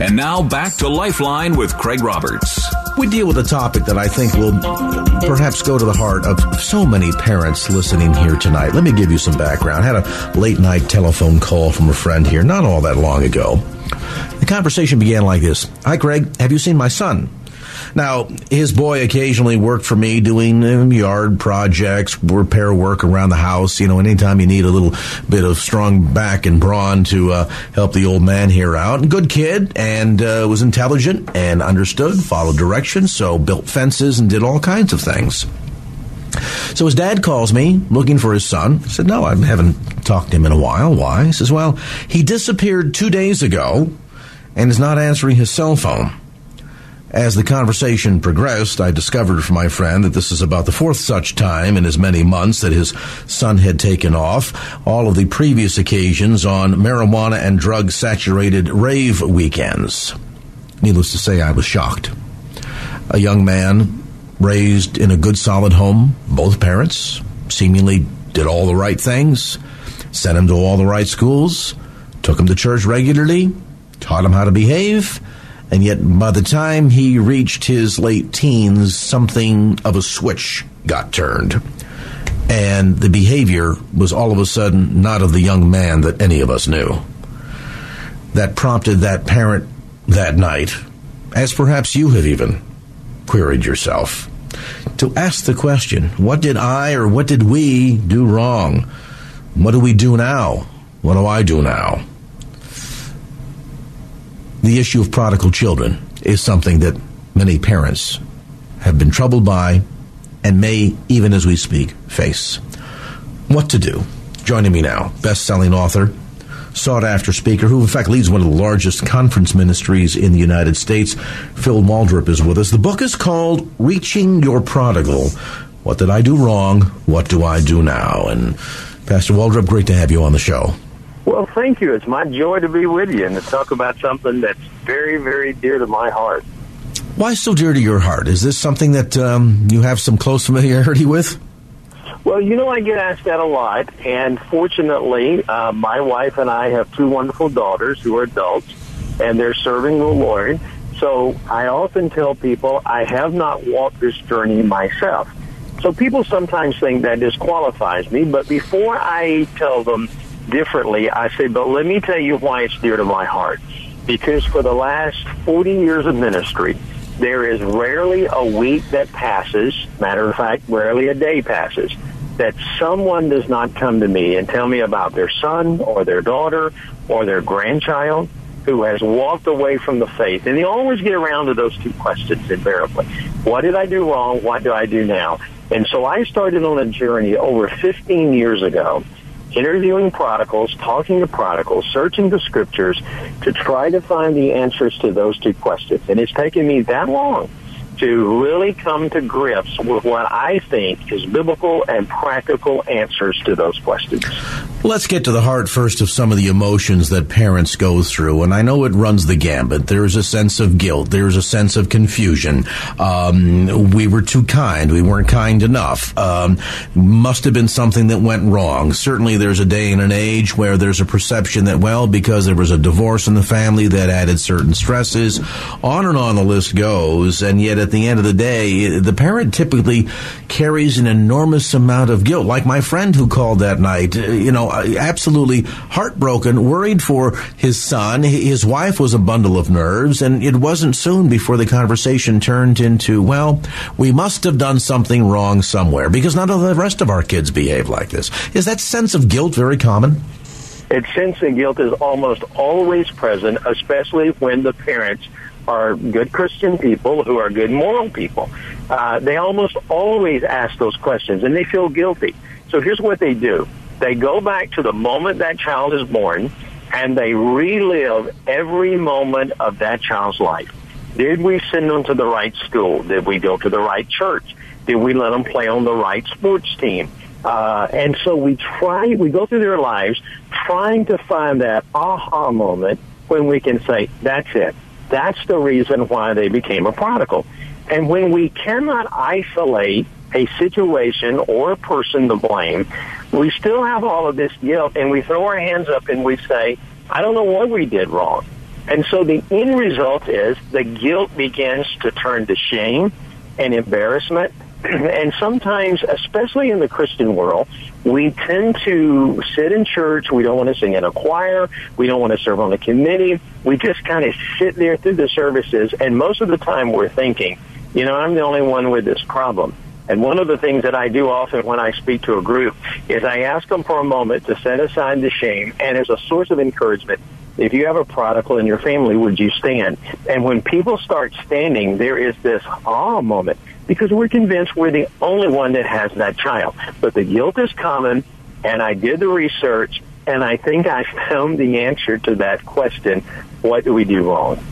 And now back to Lifeline with Craig Roberts. We deal with a topic that I think will perhaps go to the heart of so many parents listening here tonight. Let me give you some background. I had a late night telephone call from a friend here not all that long ago. The conversation began like this Hi, Craig. Have you seen my son? Now, his boy occasionally worked for me doing yard projects, repair work around the house. You know, anytime you need a little bit of strong back and brawn to uh, help the old man here out. Good kid and uh, was intelligent and understood, followed directions, so built fences and did all kinds of things. So his dad calls me looking for his son. I said, No, I haven't talked to him in a while. Why? He says, Well, he disappeared two days ago and is not answering his cell phone. As the conversation progressed, I discovered from my friend that this is about the fourth such time in as many months that his son had taken off. All of the previous occasions on marijuana and drug saturated rave weekends. Needless to say, I was shocked. A young man raised in a good solid home, both parents seemingly did all the right things, sent him to all the right schools, took him to church regularly, taught him how to behave and yet, by the time he reached his late teens, something of a switch got turned. And the behavior was all of a sudden not of the young man that any of us knew. That prompted that parent that night, as perhaps you have even queried yourself, to ask the question what did I or what did we do wrong? What do we do now? What do I do now? The issue of prodigal children is something that many parents have been troubled by and may, even as we speak, face. What to do? Joining me now, best selling author, sought after speaker, who in fact leads one of the largest conference ministries in the United States. Phil Waldrep is with us. The book is called Reaching Your Prodigal. What did I do wrong? What do I do now? And Pastor Waldrep, great to have you on the show. Well, thank you. It's my joy to be with you and to talk about something that's very, very dear to my heart. Why so dear to your heart? Is this something that um, you have some close familiarity with? Well, you know, I get asked that a lot, and fortunately, uh, my wife and I have two wonderful daughters who are adults, and they're serving the Lord. So I often tell people I have not walked this journey myself. So people sometimes think that disqualifies me, but before I tell them differently, I say, but let me tell you why it's dear to my heart. Because for the last 40 years of ministry, there is rarely a week that passes, matter of fact, rarely a day passes, that someone does not come to me and tell me about their son or their daughter or their grandchild who has walked away from the faith. And they always get around to those two questions invariably. What did I do wrong? What do I do now? And so I started on a journey over 15 years ago interviewing prodigals, talking to prodigals, searching the scriptures to try to find the answers to those two questions. And it's taken me that long to really come to grips with what I think is biblical and practical answers to those questions. Let's get to the heart first of some of the emotions that parents go through. And I know it runs the gambit. There's a sense of guilt. There's a sense of confusion. Um, we were too kind. We weren't kind enough. Um, must have been something that went wrong. Certainly there's a day and an age where there's a perception that, well, because there was a divorce in the family that added certain stresses. On and on the list goes. And yet at the end of the day, the parent typically carries an enormous amount of guilt. Like my friend who called that night, uh, you know, absolutely heartbroken, worried for his son. His wife was a bundle of nerves, and it wasn't soon before the conversation turned into, well, we must have done something wrong somewhere because none of the rest of our kids behave like this. Is that sense of guilt very common? Its sense of guilt is almost always present, especially when the parents are good Christian people who are good moral people. Uh, they almost always ask those questions and they feel guilty. So here's what they do. They go back to the moment that child is born and they relive every moment of that child's life. Did we send them to the right school? Did we go to the right church? Did we let them play on the right sports team? Uh, and so we try, we go through their lives trying to find that aha moment when we can say, that's it. That's the reason why they became a prodigal. And when we cannot isolate a situation or a person to blame, we still have all of this guilt and we throw our hands up and we say, I don't know what we did wrong. And so the end result is the guilt begins to turn to shame and embarrassment. and sometimes, especially in the Christian world, we tend to sit in church. We don't want to sing in a choir. We don't want to serve on a committee. We just kind of sit there through the services. And most of the time we're thinking, you know, I'm the only one with this problem. And one of the things that I do often when I speak to a group is I ask them for a moment to set aside the shame and as a source of encouragement, if you have a prodigal in your family, would you stand? And when people start standing, there is this awe moment because we're convinced we're the only one that has that child. But the guilt is common, and I did the research, and I think I found the answer to that question, what do we do wrong?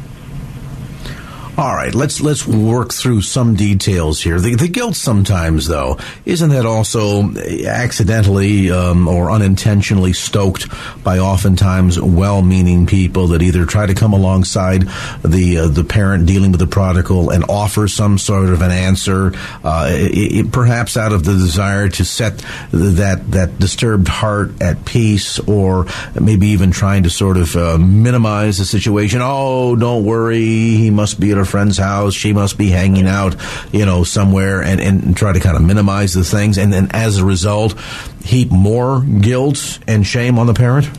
All right, let's let's work through some details here. The, the guilt sometimes, though, isn't that also accidentally um, or unintentionally stoked by oftentimes well-meaning people that either try to come alongside the uh, the parent dealing with the prodigal and offer some sort of an answer, uh, it, it, perhaps out of the desire to set that that disturbed heart at peace, or maybe even trying to sort of uh, minimize the situation. Oh, don't worry, he must be at a friend's house. She must be hanging out, you know, somewhere and, and try to kind of minimize the things. And then as a result, heap more guilt and shame on the parent?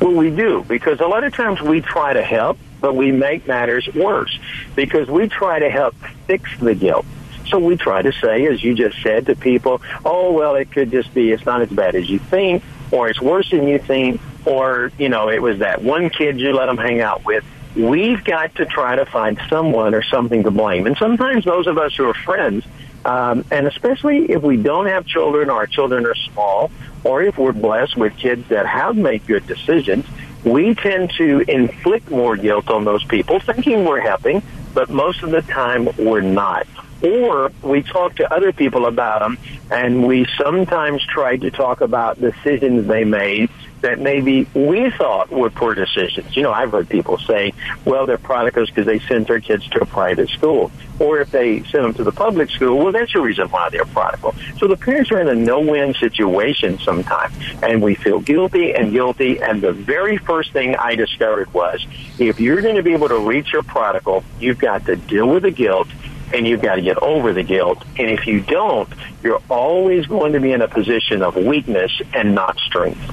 Well, we do because a lot of times we try to help, but we make matters worse because we try to help fix the guilt. So we try to say, as you just said to people, oh, well, it could just be, it's not as bad as you think, or it's worse than you think, or, you know, it was that one kid you let them hang out with we've got to try to find someone or something to blame. And sometimes those of us who are friends, um, and especially if we don't have children our children are small, or if we're blessed with kids that have made good decisions, we tend to inflict more guilt on those people, thinking we're helping, but most of the time we're not. Or we talk to other people about them, and we sometimes try to talk about decisions they made that maybe we thought were poor decisions. You know, I've heard people say, well, they're prodigals because they sent their kids to a private school. Or if they send them to the public school, well, that's the reason why they're prodigal. So the parents are in a no-win situation sometimes. And we feel guilty and guilty. And the very first thing I discovered was, if you're going to be able to reach your prodigal, you've got to deal with the guilt and you've got to get over the guilt. And if you don't, you're always going to be in a position of weakness and not strength.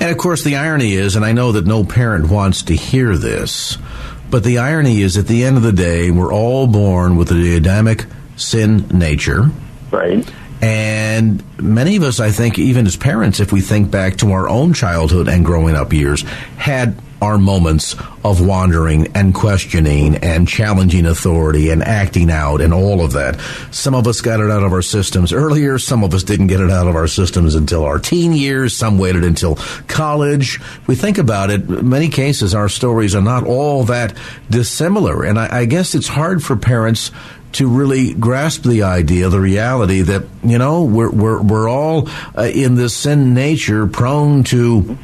And of course, the irony is, and I know that no parent wants to hear this, but the irony is at the end of the day, we're all born with the Adamic sin nature. Right. And many of us, I think, even as parents, if we think back to our own childhood and growing up years, had our moments of wandering and questioning and challenging authority and acting out and all of that. Some of us got it out of our systems earlier. Some of us didn't get it out of our systems until our teen years. Some waited until college. we think about it, many cases our stories are not all that dissimilar. And I, I guess it's hard for parents to really grasp the idea, the reality that, you know, we're, we're, we're all uh, in this sin nature prone to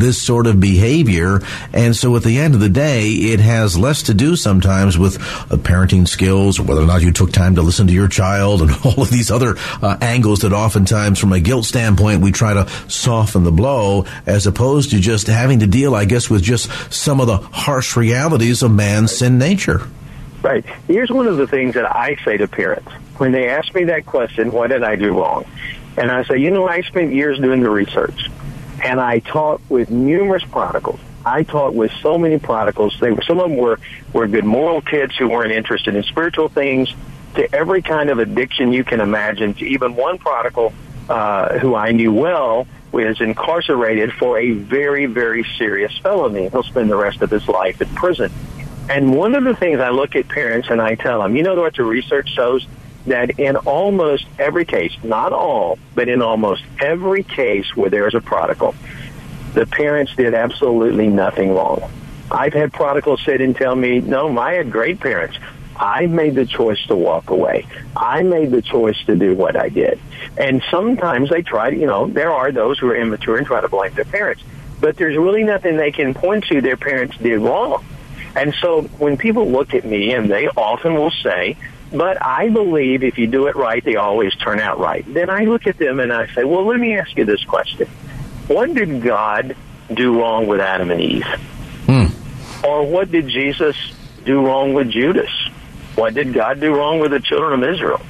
this sort of behavior. And so at the end of the day, it has less to do sometimes with uh, parenting skills or whether or not you took time to listen to your child and all of these other uh, angles that oftentimes from a guilt standpoint, we try to soften the blow as opposed to just having to deal, I guess, with just some of the harsh realities of man's sin nature. Right. Here's one of the things that I say to parents. When they ask me that question, what did I do wrong? And I say, you know, I spent years doing the research and I taught with numerous prodigals. I taught with so many prodigals. They were, some of them were, were good moral kids who weren't interested in spiritual things, to every kind of addiction you can imagine, to even one prodigal uh, who I knew well was incarcerated for a very, very serious felony. He'll spend the rest of his life in prison. And one of the things I look at parents and I tell them, you know what the research shows? That in almost every case, not all, but in almost every case where there's a prodigal, the parents did absolutely nothing wrong. I've had prodigals sit and tell me, no, I had great parents. I made the choice to walk away. I made the choice to do what I did. And sometimes they try to, you know, there are those who are immature and try to blame their parents. But there's really nothing they can point to their parents did wrong. And so when people look at me and they often will say, but I believe if you do it right, they always turn out right. Then I look at them and I say, well, let me ask you this question. What did God do wrong with Adam and Eve? Hmm. Or what did Jesus do wrong with Judas? What did God do wrong with the children of Israel?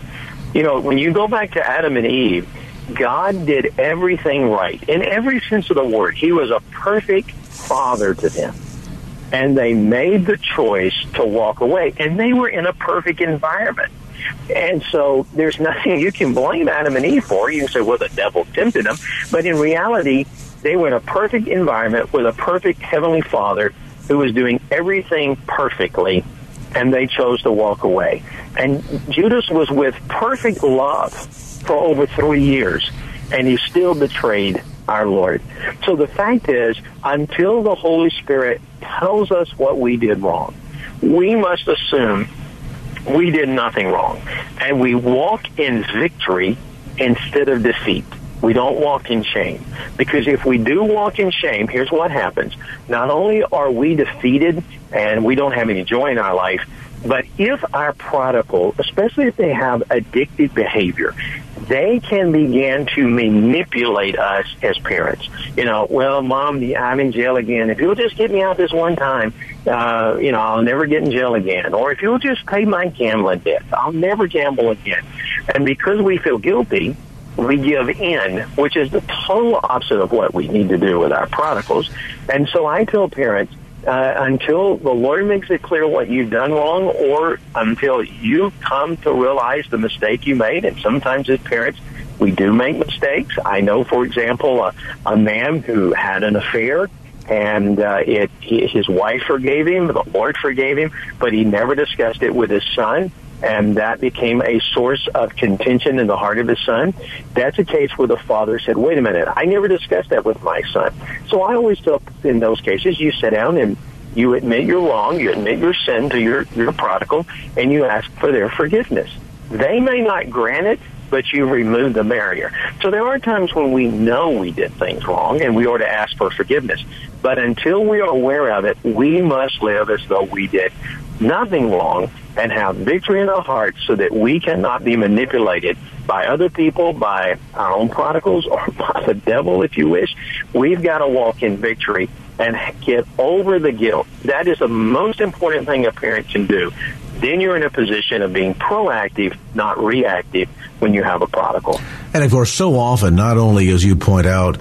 You know, when you go back to Adam and Eve, God did everything right in every sense of the word. He was a perfect father to them. And they made the choice to walk away. And they were in a perfect environment. And so there's nothing you can blame Adam and Eve for. You can say, well, the devil tempted them. But in reality, they were in a perfect environment with a perfect heavenly father who was doing everything perfectly and they chose to walk away. And Judas was with perfect love for over three years, and he still betrayed our Lord. So the fact is, until the Holy Spirit tells us what we did wrong, we must assume we did nothing wrong. And we walk in victory instead of defeat. We don't walk in shame. Because if we do walk in shame, here's what happens. Not only are we defeated and we don't have any joy in our life, but if our prodigal, especially if they have addictive behavior, they can begin to manipulate us as parents. You know, well, mom, I'm in jail again. If you'll just get me out this one time, uh, you know, I'll never get in jail again. Or if you'll just pay my gambling debt, I'll never gamble again. And because we feel guilty, we give in, which is the total opposite of what we need to do with our prodigals. And so I tell parents, uh, until the Lord makes it clear what you've done wrong or until you come to realize the mistake you made. And sometimes as parents, we do make mistakes. I know, for example, a, a man who had an affair and uh, it his wife forgave him, the Lord forgave him, but he never discussed it with his son and that became a source of contention in the heart of his son. That's a case where the father said, wait a minute, I never discussed that with my son. So I always tell in those cases, you sit down and you admit you're wrong, you admit your sin to your, your prodigal, and you ask for their forgiveness. They may not grant it, but you remove the barrier. So there are times when we know we did things wrong and we ought to ask for forgiveness. But until we are aware of it, we must live as though we did nothing wrong and have victory in our hearts so that we cannot be manipulated by other people, by our own prodigals, or by the devil, if you wish. We've got to walk in victory and get over the guilt. That is the most important thing a parent can do. Then you're in a position of being proactive, not reactive, when you have a prodigal. And of course, so often, not only as you point out,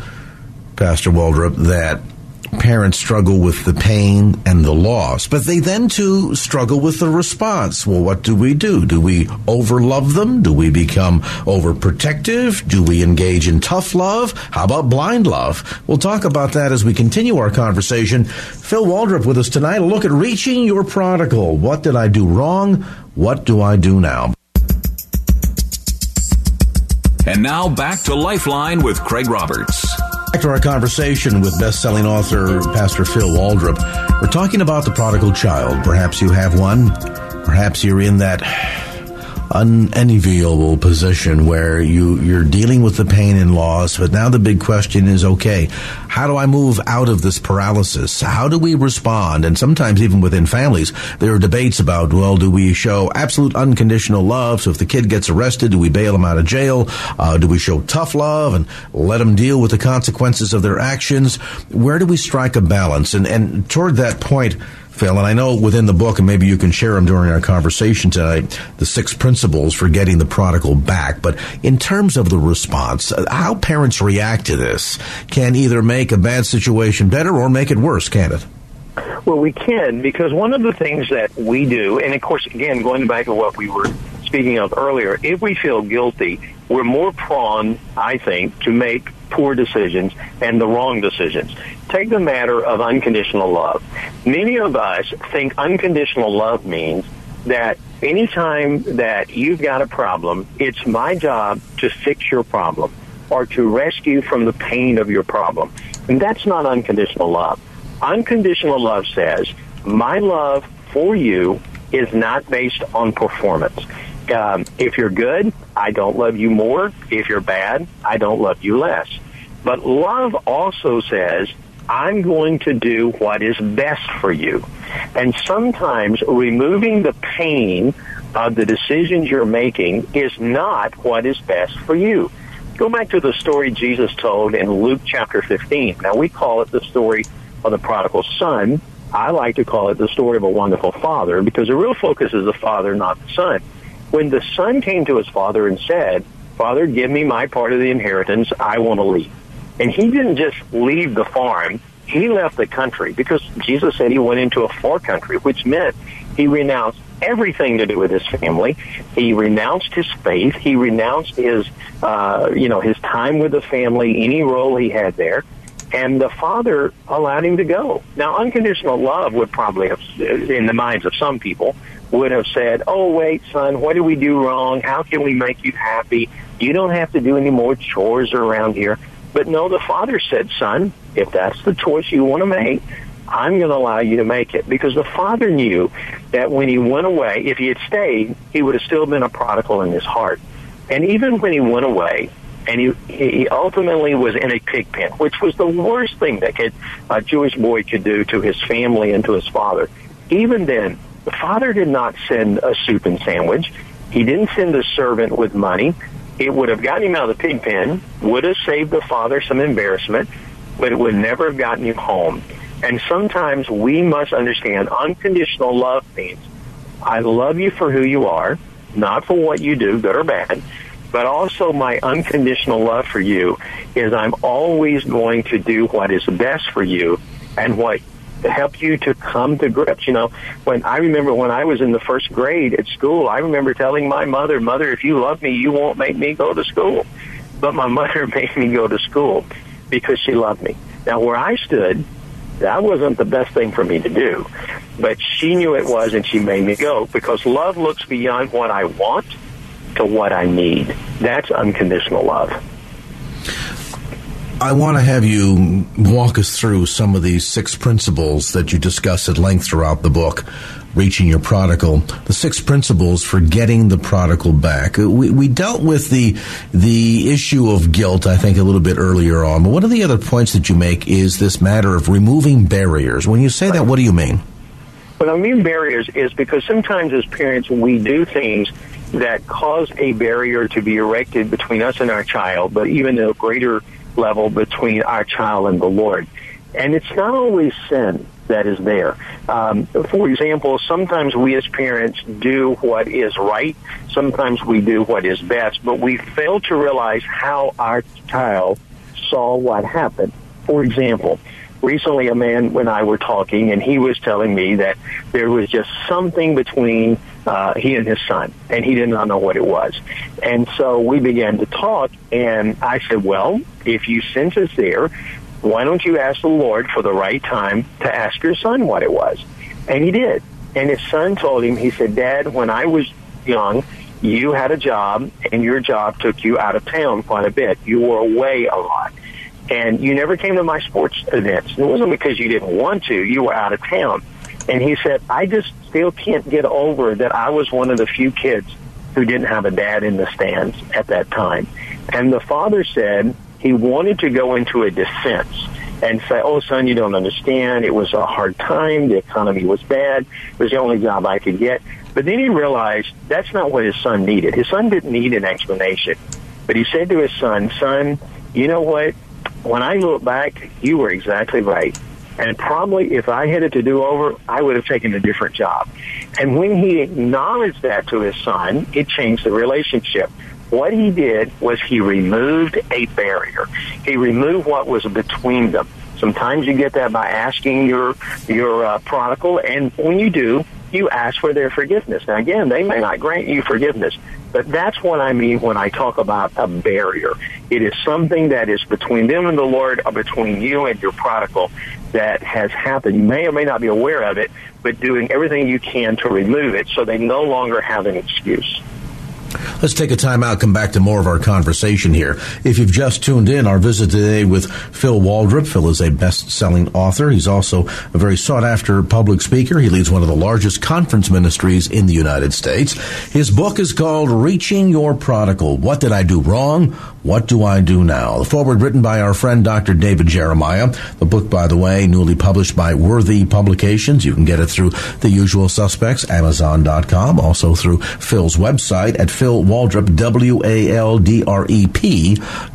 Pastor Waldrep, that parents struggle with the pain and the loss, but they then too struggle with the response. Well, what do we do? Do we overlove them? Do we become overprotective? Do we engage in tough love? How about blind love? We'll talk about that as we continue our conversation. Phil Waldrep with us tonight. A look at reaching your prodigal. What did I do wrong? What do I do now? And now back to Lifeline with Craig Roberts. Back to our conversation with best-selling author Pastor Phil Waldrep. We're talking about the prodigal child. Perhaps you have one. Perhaps you're in that unenviable position where you you're dealing with the pain and loss but now the big question is okay how do i move out of this paralysis? How do we respond? And sometimes even within families there are debates about well do we show absolute unconditional love? So if the kid gets arrested do we bail him out of jail? Uh, do we show tough love and let them deal with the consequences of their actions? Where do we strike a balance? And and toward that point Phil, and I know within the book, and maybe you can share them during our conversation tonight, the six principles for getting the prodigal back. But in terms of the response, uh, how parents react to this can either make a bad situation better or make it worse, can it? Well, we can because one of the things that we do, and of course, again, going back to what we were speaking of earlier, if we feel guilty, we're more prone, I think, to make poor decisions and the wrong decisions. Take the matter of unconditional love. Many of us think unconditional love means that anytime that you've got a problem, it's my job to fix your problem or to rescue from the pain of your problem. And that's not unconditional love. Unconditional love says, my love for you is not based on performance. Um, if you're good, I don't love you more. If you're bad, I don't love you less. But love also says, I'm going to do what is best for you. And sometimes removing the pain of the decisions you're making is not what is best for you. Go back to the story Jesus told in Luke chapter 15. Now we call it the story of the prodigal son. I like to call it the story of a wonderful father because the real focus is the father, not the son. When the son came to his father and said, Father, give me my part of the inheritance, I want to leave. And he didn't just leave the farm, he left the country because Jesus said he went into a far country, which meant he renounced everything to do with his family. He renounced his faith. He renounced his, uh, you know, his time with the family, any role he had there. And the father allowed him to go. Now, unconditional love would probably have, in the minds of some people, would have said, "Oh, wait, son, what did we do wrong? How can we make you happy? You don't have to do any more chores around here." But no, the father said, son, if that's the choice you want to make, I'm going to allow you to make it. Because the father knew that when he went away, if he had stayed, he would have still been a prodigal in his heart. And even when he went away, and he, he ultimately was in a pig pen, which was the worst thing that could, a Jewish boy could do to his family and to his father. Even then, the father did not send a soup and sandwich. He didn't send a servant with money it would have gotten him out of the pig pen, would have saved the father some embarrassment, but it would never have gotten him home. And sometimes we must understand unconditional love means I love you for who you are, not for what you do, good or bad, but also my unconditional love for you is I'm always going to do what is best for you and what help you to come to grips. You know, when I remember when I was in the first grade at school, I remember telling my mother, "Mother, if you love me, you won't make me go to school." But my mother made me go to school because she loved me. Now, where I stood, that wasn't the best thing for me to do, but she knew it was, and she made me go because love looks beyond what I want to what I need. That's unconditional love. I want to have you walk us through some of these six principles that you discuss at length throughout the book, Reaching Your Prodigal. The six principles for getting the prodigal back. We, we dealt with the, the issue of guilt, I think, a little bit earlier on. But one of the other points that you make is this matter of removing barriers. When you say that, what do you mean? What I mean barriers is because sometimes as parents, we do things that cause a barrier to be erected between us and our child, but even a greater level between our child and the Lord. And it's not always sin that is there. Um, for example, sometimes we as parents do what is right. Sometimes we do what is best, but we fail to realize how our child saw what happened. For example, recently a man and I were talking and he was telling me that there was just something between uh, he and his son and he did not know what it was. And so we began to talk and I said, well, if you sense it's there, why don't you ask the Lord for the right time to ask your son what it was? And he did. And his son told him, he said, Dad, when I was young, you had a job and your job took you out of town quite a bit. You were away a lot and you never came to my sports events. It wasn't because you didn't want to; you were out of town. And he said, "I just still can't get over that I was one of the few kids who didn't have a dad in the stands at that time." And the father said he wanted to go into a defense and say, "Oh, son, you don't understand. It was a hard time. The economy was bad. It was the only job I could get." But then he realized that's not what his son needed. His son didn't need an explanation. But he said to his son, "Son, you know what? when I look back, you were exactly right. And probably if I had it to do over, I would have taken a different job. And when he acknowledged that to his son, it changed the relationship. What he did was he removed a barrier. He removed what was between them. Sometimes you get that by asking your your uh, prodigal, and when you do, you ask for their forgiveness. Now, again, they may not grant you forgiveness, but that's what I mean when I talk about a barrier. It is something that is between them and the Lord or between you and your prodigal that has happened. You may or may not be aware of it, but doing everything you can to remove it so they no longer have an excuse. Let's take a time out, come back to more of our conversation here. If you've just tuned in, our visit today with Phil Waldrep. Phil is a best selling author. He's also a very sought after public speaker. He leads one of the largest conference ministries in the United States. His book is called Reaching Your Prodigal What Did I Do Wrong? What Do I Do Now? The foreword written by our friend Dr. David Jeremiah. The book, by the way, newly published by Worthy Publications. You can get it through the usual suspects, Amazon.com, also through Phil's website at Phil Waldrep, W-A-L-D-R-E-P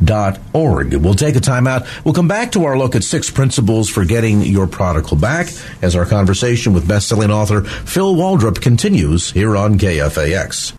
dot org. We'll take a time out. We'll come back to our look at six principles for getting your prodigal back as our conversation with best-selling author Phil Waldrep continues here on KFAX.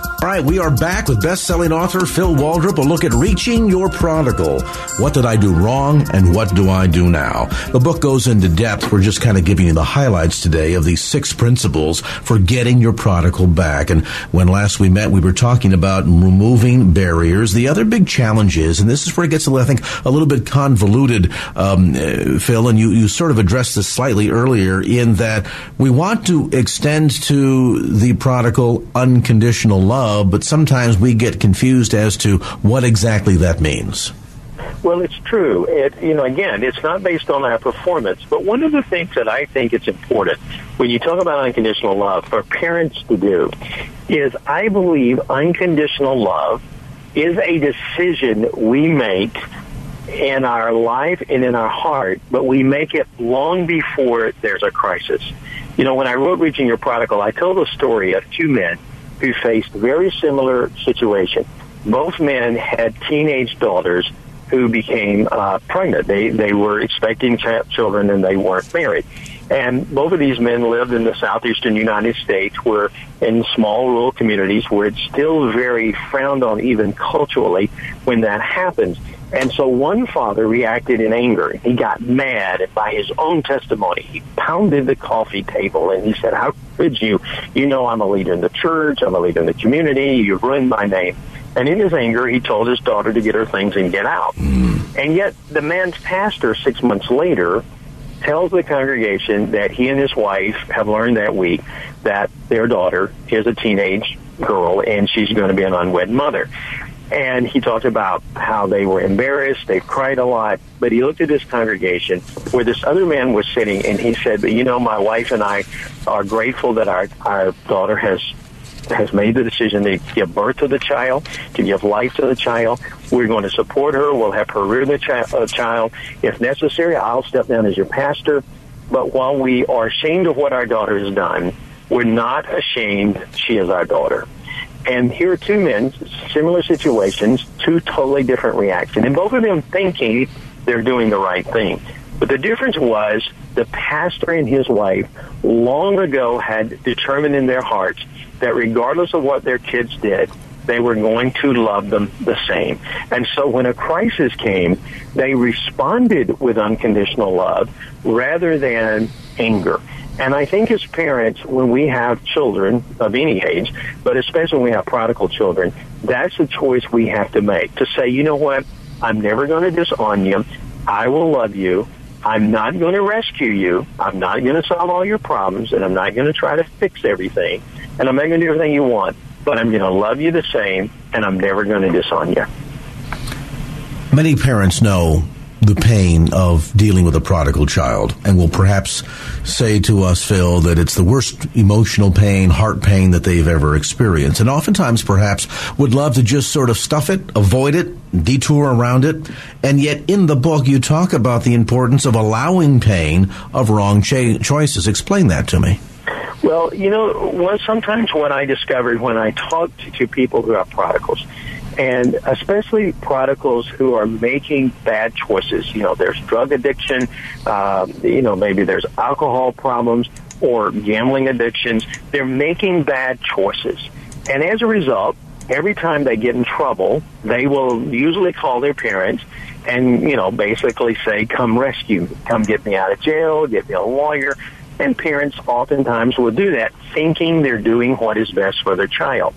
All right, we are back with best-selling author Phil Waldrep. A look at reaching your prodigal. What did I do wrong, and what do I do now? The book goes into depth. We're just kind of giving you the highlights today of these six principles for getting your prodigal back. And when last we met, we were talking about removing barriers. The other big challenge is, and this is where it gets, I think, a little bit convoluted, um, uh, Phil. And you you sort of addressed this slightly earlier in that we want to extend to the prodigal unconditional love but sometimes we get confused as to what exactly that means. Well, it's true. It, you know, again, it's not based on our performance. But one of the things that I think it's important when you talk about unconditional love for parents to do is I believe unconditional love is a decision we make in our life and in our heart, but we make it long before there's a crisis. You know, when I wrote Reaching Your Prodigal, I told a story of two men who faced a very similar situation. Both men had teenage daughters who became uh, pregnant. They they were expecting ch- children and they weren't married. And both of these men lived in the southeastern United States, where in small rural communities where it's still very frowned on, even culturally, when that happens. And so one father reacted in anger. He got mad, and by his own testimony, he pounded the coffee table and he said, "How could you? You know, I'm a leader in the church. I'm a leader in the community. You've ruined my name." And in his anger, he told his daughter to get her things and get out. Mm. And yet, the man's pastor, six months later, tells the congregation that he and his wife have learned that week that their daughter is a teenage girl and she's going to be an unwed mother. And he talked about how they were embarrassed, they cried a lot, but he looked at his congregation where this other man was sitting and he said, But you know, my wife and I are grateful that our, our daughter has has made the decision to give birth to the child, to give life to the child. We're going to support her. We'll have her rear the chi- uh, child. If necessary, I'll step down as your pastor. But while we are ashamed of what our daughter has done, we're not ashamed she is our daughter. And here are two men, similar situations, two totally different reactions. And both of them thinking they're doing the right thing. But the difference was the pastor and his wife long ago had determined in their hearts that regardless of what their kids did, they were going to love them the same. And so when a crisis came, they responded with unconditional love rather than anger. And I think as parents, when we have children of any age, but especially when we have prodigal children, that's a choice we have to make to say, you know what? I'm never going to disown you. I will love you. I'm not going to rescue you. I'm not going to solve all your problems, and I'm not going to try to fix everything, and I'm not going to do everything you want. But I'm going to love you the same, and I'm never going to disown you. Many parents know the pain of dealing with a prodigal child and will perhaps say to us, Phil, that it's the worst emotional pain, heart pain that they've ever experienced. And oftentimes perhaps would love to just sort of stuff it, avoid it, detour around it. And yet in the book, you talk about the importance of allowing pain of wrong cha- choices. Explain that to me. Well, you know, sometimes what I discovered when I talked to people who are prodigals, and especially prodigals who are making bad choices. You know, there's drug addiction, uh, you know, maybe there's alcohol problems or gambling addictions. They're making bad choices. And as a result, every time they get in trouble, they will usually call their parents and, you know, basically say, come rescue me, come get me out of jail, get me a lawyer. And parents oftentimes will do that thinking they're doing what is best for their child.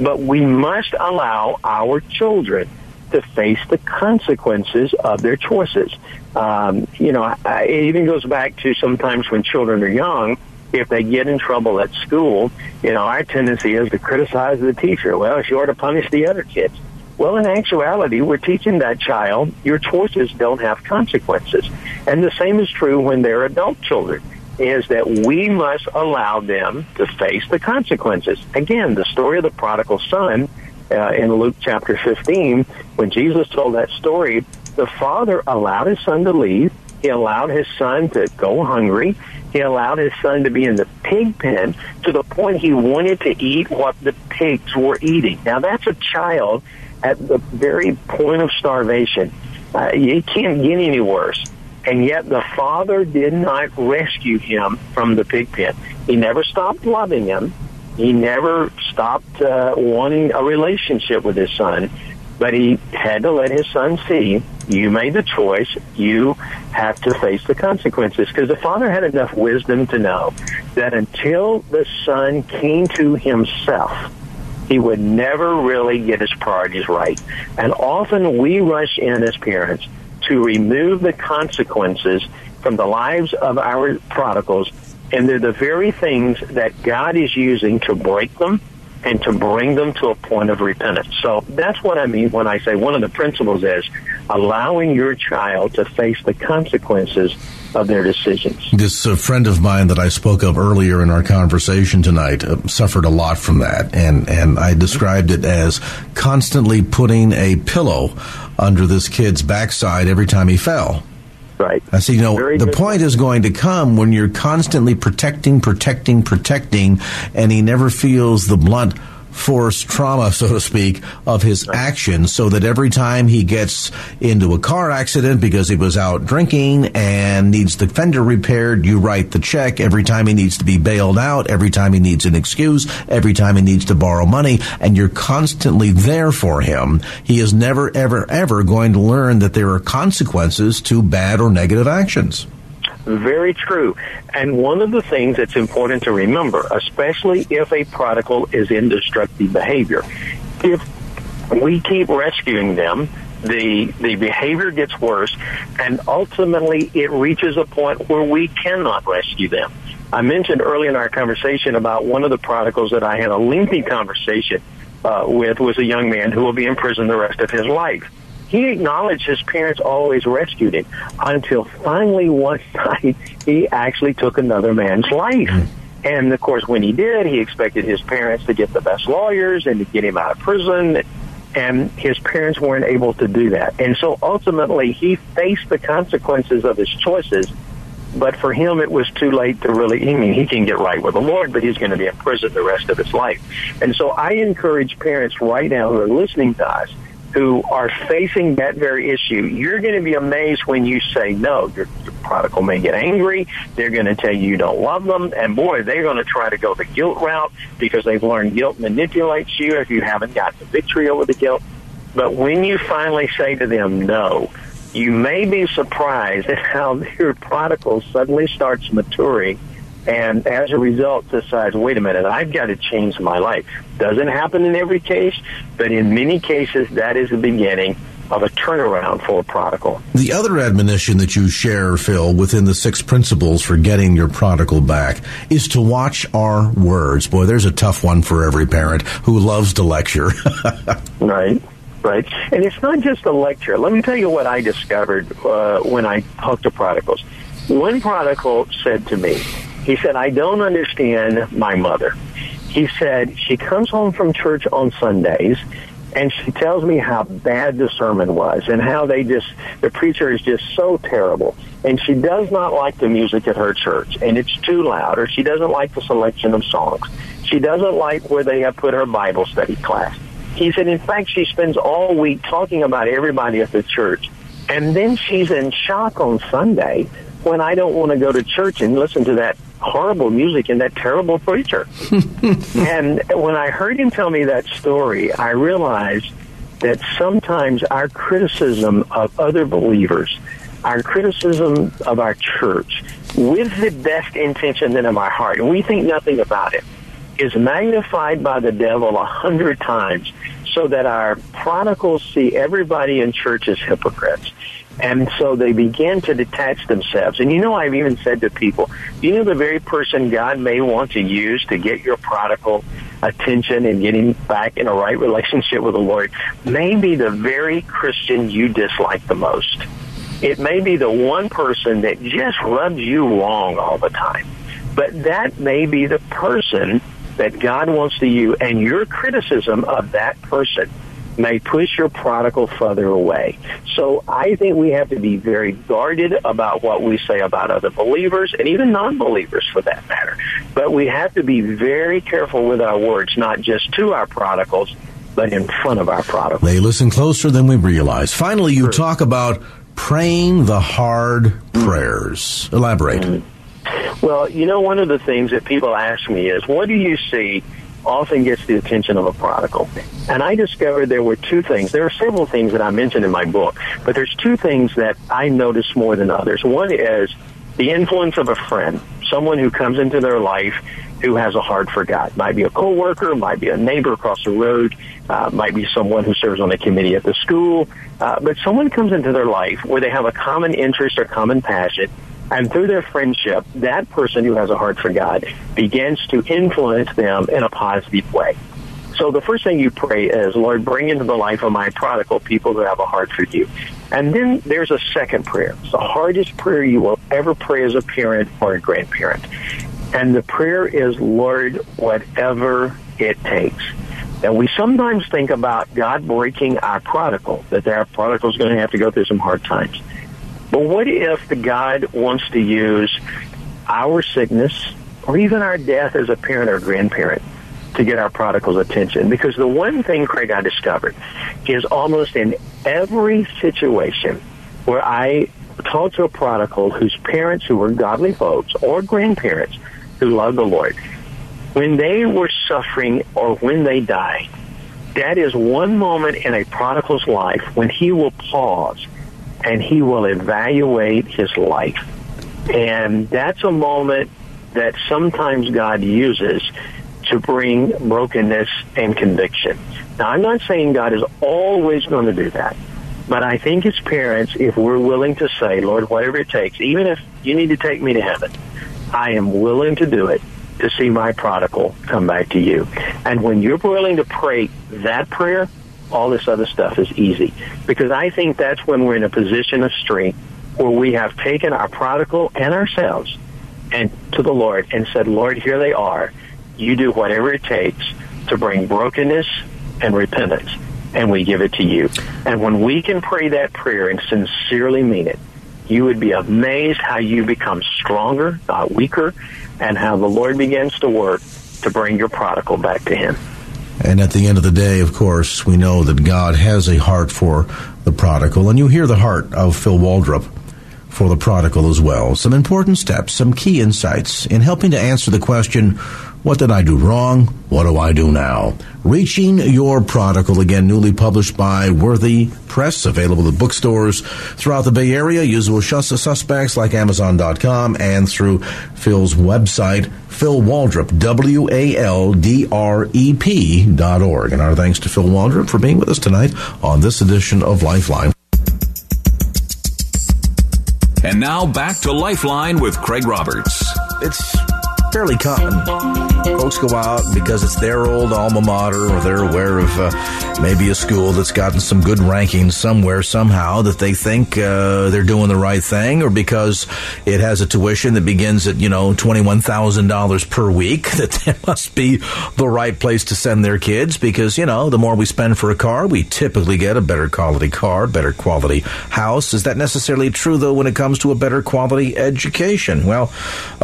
But we must allow our children to face the consequences of their choices. Um, you know, I, it even goes back to sometimes when children are young, if they get in trouble at school, you know, our tendency is to criticize the teacher. Well, she ought to punish the other kids. Well, in actuality, we're teaching that child your choices don't have consequences. And the same is true when they're adult children, is that we must allow them to face the consequences. Again, the story of the prodigal son uh, in Luke chapter 15, when Jesus told that story, the father allowed his son to leave. He allowed his son to go hungry. He allowed his son to be in the pig pen to the point he wanted to eat what the pigs were eating. Now that's a child at the very point of starvation. Uh, it can't get any worse. And yet the father did not rescue him from the pig pen. He never stopped loving him. He never stopped uh, wanting a relationship with his son, but he had to let his son see you made the choice. You have to face the consequences. Because the father had enough wisdom to know that until the son came to himself, he would never really get his priorities right. And often we rush in as parents to remove the consequences from the lives of our prodigals and they're the very things that God is using to break them and to bring them to a point of repentance. So that's what I mean when I say one of the principles is allowing your child to face the consequences of their decisions. This uh, friend of mine that I spoke of earlier in our conversation tonight uh, suffered a lot from that, and and I described it as constantly putting a pillow under this kid's backside every time he fell. Right. I see. You know, Very the point is going to come when you're constantly protecting, protecting, protecting, and he never feels the blunt force trauma, so to speak, of his actions so that every time he gets into a car accident because he was out drinking and needs the fender repaired, you write the check. Every time he needs to be bailed out, every time he needs an excuse, every time he needs to borrow money, and you're constantly there for him, he is never, ever, ever going to learn that there are consequences to bad or negative actions. Very true. And one of the things that's important to remember, especially if a prodigal is in destructive behavior, if we keep rescuing them, the the behavior gets worse, and ultimately it reaches a point where we cannot rescue them. I mentioned early in our conversation about one of the prodigals that I had a lengthy conversation uh, with was a young man who will be in prison the rest of his life. He acknowledged his parents always rescued him until finally one night he actually took another man's life. Hmm. And of course, when he did, he expected his parents to get the best lawyers and to get him out of prison. And his parents weren't able to do that. And so ultimately, he faced the consequences of his choices. But for him, it was too late to really, I mean, he can get right with the Lord, but he's going to be in prison the rest of his life. And so I encourage parents right now who are listening to us who are facing that very issue, you're going to be amazed when you say no. Your, your prodigal may get angry. They're going to tell you you don't love them. And boy, they're going to try to go the guilt route because they've learned guilt manipulates you if you haven't got the victory over the guilt. But when you finally say to them no, you may be surprised at how your prodigal suddenly starts maturing and as a result decides, wait a minute, I've got to change my life. Doesn't happen in every case, but in many cases, that is the beginning of a turnaround for a prodigal. The other admonition that you share, Phil, within the six principles for getting your prodigal back is to watch our words. Boy, there's a tough one for every parent who loves to lecture. right. Right. And it's not just a lecture. Let me tell you what I discovered uh, when I talked to prodigals. One prodigal said to me, he said, I don't understand my mother. He said, she comes home from church on Sundays and she tells me how bad the sermon was and how they just, the preacher is just so terrible. And she does not like the music at her church and it's too loud or she doesn't like the selection of songs. She doesn't like where they have put her Bible study class. He said, in fact, she spends all week talking about everybody at the church. And then she's in shock on Sunday when I don't want to go to church and listen to that horrible music and that terrible preacher. and when I heard him tell me that story, I realized that sometimes our criticism of other believers, our criticism of our church, with the best intention in our heart, and we think nothing about it, is magnified by the devil a hundred times so that our prodigals see everybody in church as hypocrites. And so they begin to detach themselves. And you know, I've even said to people, you know, the very person God may want to use to get your prodigal attention and getting back in a right relationship with the Lord may be the very Christian you dislike the most. It may be the one person that just rubs you wrong all the time. But that may be the person that God wants to use, and your criticism of that person may push your prodigal further away. So I think we have to be very guarded about what we say about other believers and even non-believers for that matter. But we have to be very careful with our words, not just to our prodigals, but in front of our prodigals. They listen closer than we realize. Finally, you talk about praying the hard prayers. Elaborate. Mm-hmm. Well, you know, one of the things that people ask me is, what do you see often gets the attention of a prodigal. And I discovered there were two things. There are several things that I mentioned in my book, but there's two things that I notice more than others. One is the influence of a friend, someone who comes into their life who has a heart for God. Might be a coworker, might be a neighbor across the road, uh, might be someone who serves on a committee at the school, uh, but someone comes into their life where they have a common interest or common passion and through their friendship, that person who has a heart for God begins to influence them in a positive way. So the first thing you pray is, Lord, bring into the life of my prodigal people who have a heart for you. And then there's a second prayer. It's the hardest prayer you will ever pray as a parent or a grandparent. And the prayer is, Lord, whatever it takes. And we sometimes think about God breaking our prodigal, that our prodigal is going to have to go through some hard times. But what if the God wants to use our sickness or even our death as a parent or grandparent to get our prodigal's attention? Because the one thing, Craig, I discovered is almost in every situation where I talk to a prodigal whose parents who were godly folks or grandparents who loved the Lord, when they were suffering or when they died, that is one moment in a prodigal's life when he will pause and he will evaluate his life. And that's a moment that sometimes God uses to bring brokenness and conviction. Now, I'm not saying God is always going to do that, but I think as parents, if we're willing to say, Lord, whatever it takes, even if you need to take me to heaven, I am willing to do it to see my prodigal come back to you. And when you're willing to pray that prayer, all this other stuff is easy. Because I think that's when we're in a position of strength where we have taken our prodigal and ourselves and to the Lord and said, Lord, here they are. You do whatever it takes to bring brokenness and repentance, and we give it to you. And when we can pray that prayer and sincerely mean it, you would be amazed how you become stronger, not weaker, and how the Lord begins to work to bring your prodigal back to Him. And at the end of the day, of course, we know that God has a heart for the prodigal. And you hear the heart of Phil Waldrep for the prodigal as well. Some important steps, some key insights in helping to answer the question, what did I do wrong? What do I do now? Reaching Your Prodigal, again, newly published by Worthy Press, available at bookstores throughout the Bay Area, usual suspects like Amazon.com, and through Phil's website, Phil Waldrep, W A L D R E P dot org. And our thanks to Phil Waldrep for being with us tonight on this edition of Lifeline. And now back to Lifeline with Craig Roberts. It's fairly common. Folks go out because it's their old alma mater or they're aware of uh, maybe a school that's gotten some good rankings somewhere somehow that they think uh, they're doing the right thing or because it has a tuition that begins at, you know, $21,000 per week that that must be the right place to send their kids because, you know, the more we spend for a car, we typically get a better quality car, better quality house. Is that necessarily true though when it comes to a better quality education? Well,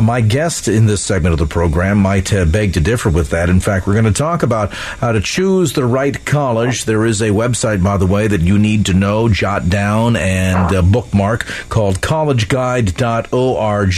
my guest in this segment segment of the program might uh, beg to differ with that. In fact, we're going to talk about how to choose the right college. There is a website, by the way, that you need to know, jot down, and uh, bookmark called collegeguide.org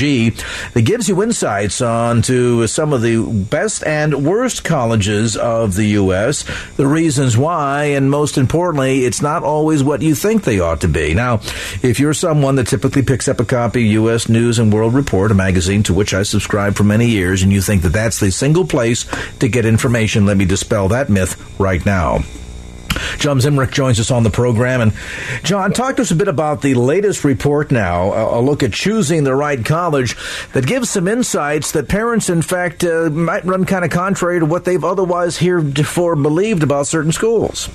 that gives you insights onto some of the best and worst colleges of the U.S., the reasons why, and most importantly, it's not always what you think they ought to be. Now, if you're someone that typically picks up a copy of U.S. News and World Report, a magazine to which I subscribe for many years and you think that that's the single place to get information, let me dispel that myth right now. John Zmirak joins us on the program. And John, talk to us a bit about the latest report now, a look at choosing the right college that gives some insights that parents, in fact, uh, might run kind of contrary to what they've otherwise heretofore believed about certain schools.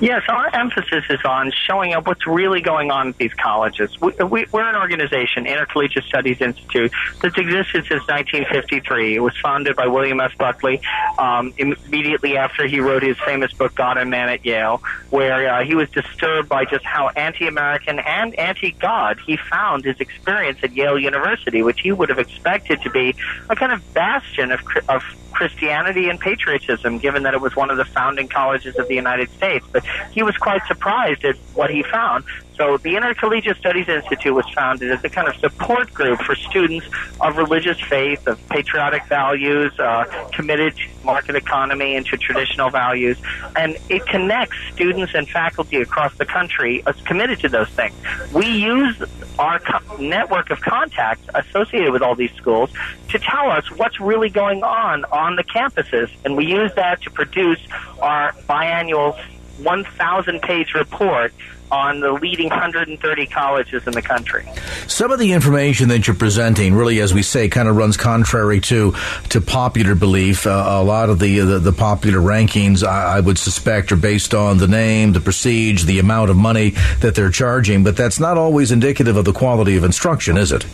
Yes, our emphasis is on showing up what's really going on at these colleges. We, we, are an organization, Intercollegiate Studies Institute, that's existed since 1953. It was founded by William S. Buckley um, immediately after he wrote his famous book, God and Man at Yale, where uh, he was disturbed by just how anti-American and anti-God he found his experience at Yale University, which he would have expected to be a kind of bastion of, of Christianity and patriotism, given that it was one of the founding colleges of the United States. But he was quite surprised at what he found. So the Intercollegiate Studies Institute was founded as a kind of support group for students of religious faith, of patriotic values, uh, committed to market economy and to traditional values. And it connects students and faculty across the country as committed to those things. We use our co- network of contacts associated with all these schools to tell us what's really going on on the campuses. And we use that to produce our biannual 1,000 page report on the leading 130 colleges in the country. Some of the information that you're presenting, really, as we say, kind of runs contrary to to popular belief. Uh, a lot of the, the, the popular rankings, I, I, would suspect, are based on the name, the prestige, the amount of money that they're charging. But that's not always indicative of the quality of instruction, is it?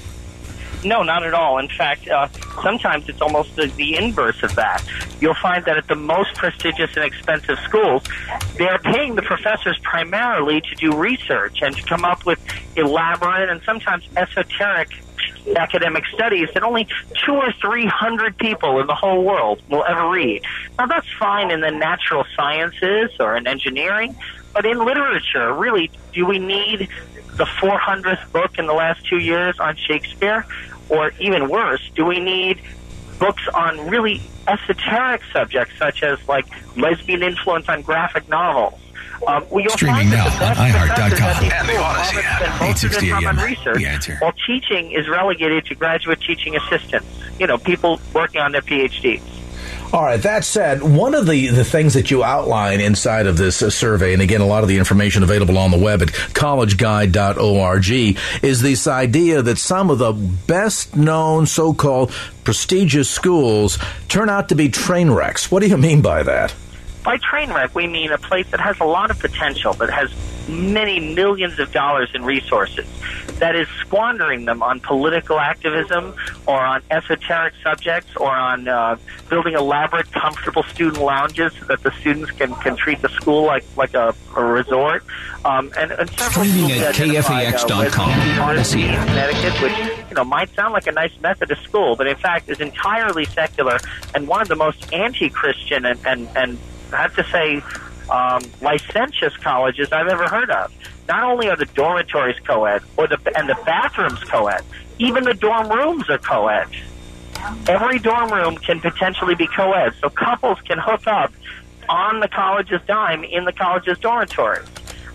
No, not at all. In fact, uh, sometimes it's almost the, the inverse of that. You'll find that at the most prestigious and expensive schools, they're paying the professors primarily to do research and to come up with elaborate and sometimes esoteric academic studies that only two or three hundred people in the whole world will ever read. Now that's fine in the natural sciences or in engineering, but in literature, really, do we need the 400th book in the last two years on Shakespeare? Or even worse, do we need books on really esoteric subjects such as like lesbian influence on graphic novels? Um, well, Streaming now on iHeart.com and the Odyssey app. 860 AM. Research, the answer. While teaching is relegated to graduate teaching assistants, you know, people working on their PhDs. All right. That said, one of the, the things that you outline inside of this uh, survey, and again, a lot of the information available on the web at collegeguide.org, is this idea that some of the best known so called prestigious schools turn out to be train wrecks. What do you mean by that? By train wreck, we mean a place that has a lot of potential, but has many millions of dollars in resources, that is squandering them on political activism or on esoteric subjects or on uh, building elaborate, comfortable student lounges so that the students can, can treat the school like, like a, a resort. Um, and, and Streaming at KFAX.com. Uh. Connecticut, which you know might sound like a nice Methodist school, but in fact is entirely secular and one of the most anti-Christian and, and, and I have to say, um, licentious colleges I've ever heard of. Not only are the dormitories co-ed, or the and the bathrooms co-ed, even the dorm rooms are co-ed. Every dorm room can potentially be co-ed, so couples can hook up on the college's dime in the college's dormitories.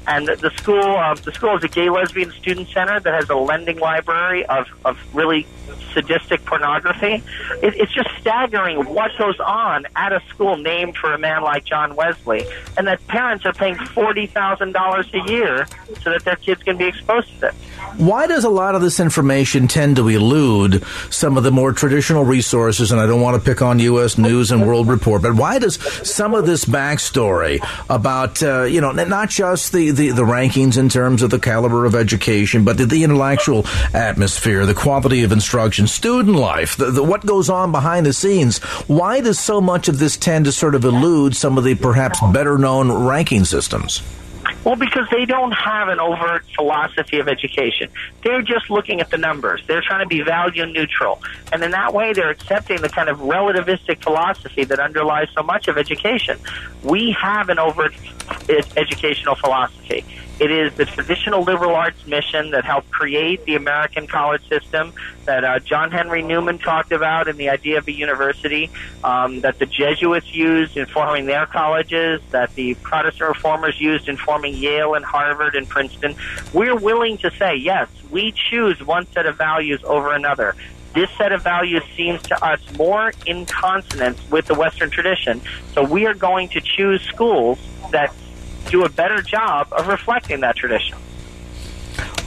And the, the school, uh, the school is a gay lesbian student center that has a lending library of, of really sadistic pornography. It, it's just staggering what goes on at a school named for a man like John Wesley, and that parents are paying forty thousand dollars a year so that their kids can be exposed to this. Why does a lot of this information tend to elude some of the more traditional resources? And I don't want to pick on U.S. News and World Report, but why does some of this backstory about uh, you know not just the, the, the rankings in terms of the caliber of education, but the, the intellectual atmosphere, the quality of instruction, student life, the, the, what goes on behind the scenes? Why does so much of this tend to sort of elude some of the perhaps better known ranking systems? Well, because they don't have an overt philosophy of education. They're just looking at the numbers. They're trying to be value neutral. And in that way, they're accepting the kind of relativistic philosophy that underlies so much of education. We have an overt educational philosophy. It is the traditional liberal arts mission that helped create the American college system that uh, John Henry Newman talked about in the idea of a university, um, that the Jesuits used in forming their colleges, that the Protestant reformers used in forming Yale and Harvard and Princeton. We're willing to say, yes, we choose one set of values over another this set of values seems to us more in consonance with the Western tradition. So we are going to choose schools that do a better job of reflecting that tradition.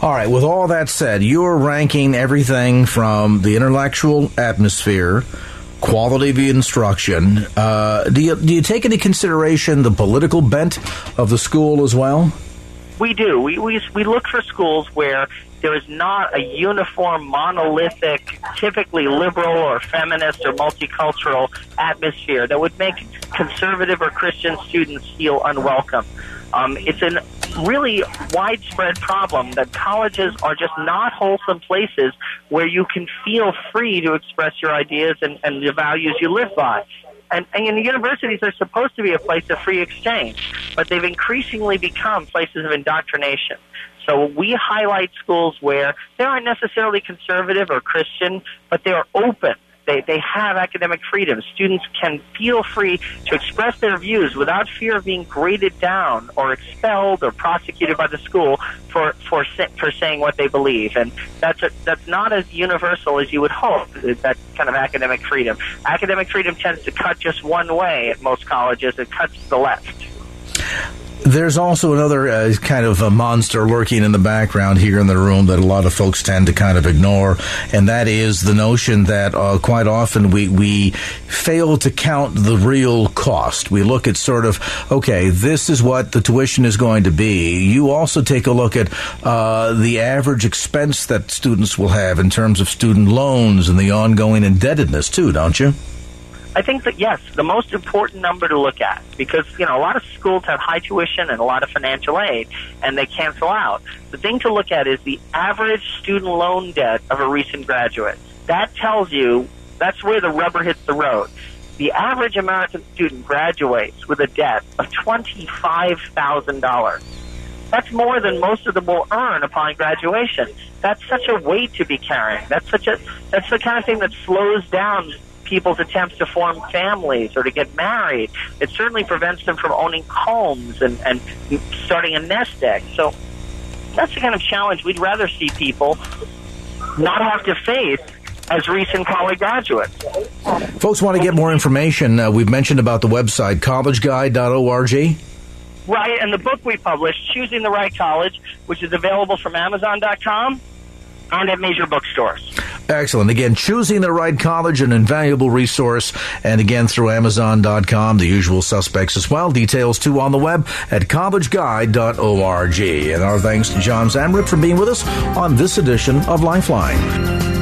All right, with all that said, you're ranking everything from the intellectual atmosphere, quality of the instruction. Uh, do, you, do you take into consideration the political bent of the school as well? We do. We, we, we look for schools where there is not a uniform, monolithic, typically liberal or feminist or multicultural atmosphere that would make conservative or Christian students feel unwelcome. Um, it's a really widespread problem that colleges are just not wholesome places where you can feel free to express your ideas and, and the values you live by. And, and the universities are supposed to be a place of free exchange, but they've increasingly become places of indoctrination. So we highlight schools where they aren't necessarily conservative or Christian, but they are open they, they have academic freedom. Students can feel free to express their views without fear of being graded down or expelled or prosecuted by the school for, for, for saying what they believe. And that's, a, that's not as universal as you would hope, that kind of academic freedom. Academic freedom tends to cut just one way at most colleges. It cuts the left. There's also another uh, kind of a monster lurking in the background here in the room that a lot of folks tend to kind of ignore, and that is the notion that uh, quite often we we fail to count the real cost. We look at sort of okay, this is what the tuition is going to be. You also take a look at uh, the average expense that students will have in terms of student loans and the ongoing indebtedness too, don't you? I think that yes, the most important number to look at because you know a lot of schools have high tuition and a lot of financial aid, and they cancel out. The thing to look at is the average student loan debt of a recent graduate. That tells you that's where the rubber hits the road. The average American student graduates with a debt of twenty five thousand dollars. That's more than most of them will earn upon graduation. That's such a weight to be carrying. That's such a that's the kind of thing that slows down people's attempts to form families or to get married. It certainly prevents them from owning homes and, and starting a nest egg. So that's the kind of challenge we'd rather see people not have to face as recent college graduates. Folks want to get more information. Uh, we've mentioned about the website, collegeguide.org. Right, and the book we published, Choosing the Right College, which is available from Amazon.com and at major bookstores. Excellent. Again, choosing the right college, an invaluable resource. And again, through Amazon.com, the usual suspects as well. Details too on the web at collegeguide.org. And our thanks to John Zmirak for being with us on this edition of Lifeline.